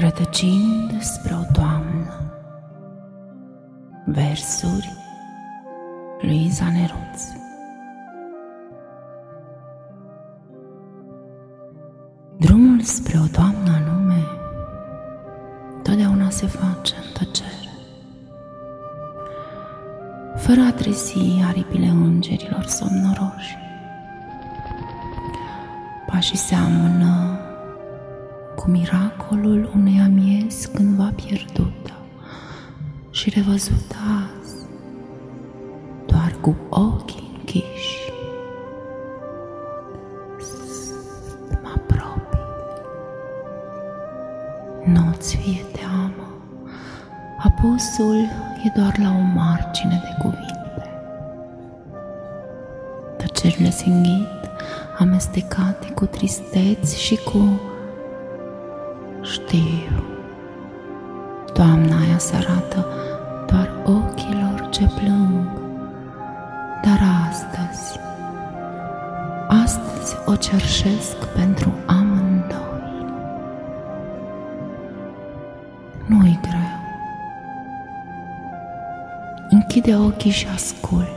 Rătăcind spre o toamnă. Versuri Luiza Neruț. Drumul spre o toamnă anume Totdeauna se face în tăcere. Fără a trezi aripile îngerilor somnoroși Pașii seamănă cu miracolul unei amiezi cândva pierdută și revăzută azi, doar cu ochii închiși. Mă apropii. Nu-ți fie teamă, apusul e doar la o margine de cuvinte. Tăcerile se înghit, amestecate cu tristeți și cu știu, toamna aia se arată doar ochilor ce plâng, dar astăzi, astăzi o cerșesc pentru amândoi. Nu-i greu. Închide ochii și ascultă.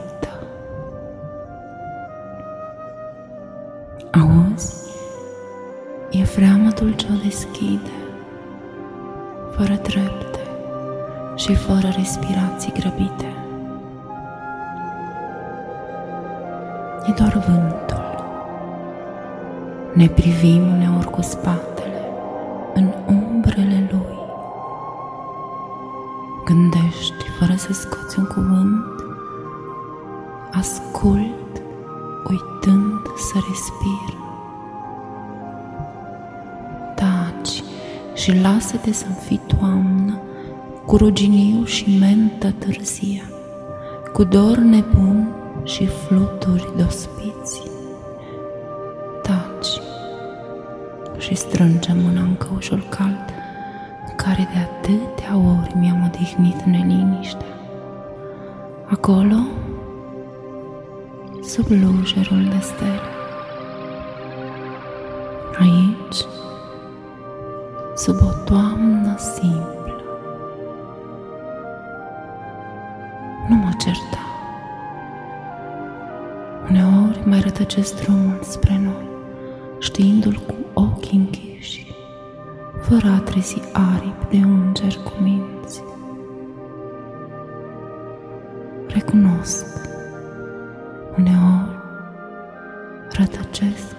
Auzi? E freamătul ce o deschide fără trepte și fără respirații grăbite. E doar vântul. Ne privim uneori cu spatele în umbrele lui. Gândești fără să scoți un cuvânt, ascult uitând să respir. Și lasă-te să-mi fii toamnă, cu ruginiu și mentă târzia, cu dor nebun și fluturi dospiți. Taci și strânge mâna în căușul cald, în care de atâtea ori mi-am odihnit neliniștea. Acolo, sub lujerul de stele. Aici, sub o toamnă simplă. Nu mă certa. Uneori mai rătăcesc drumul spre noi, știindu-l cu ochii închiși, fără a trezi aripi de înger cu minți. Recunosc, uneori rătăcesc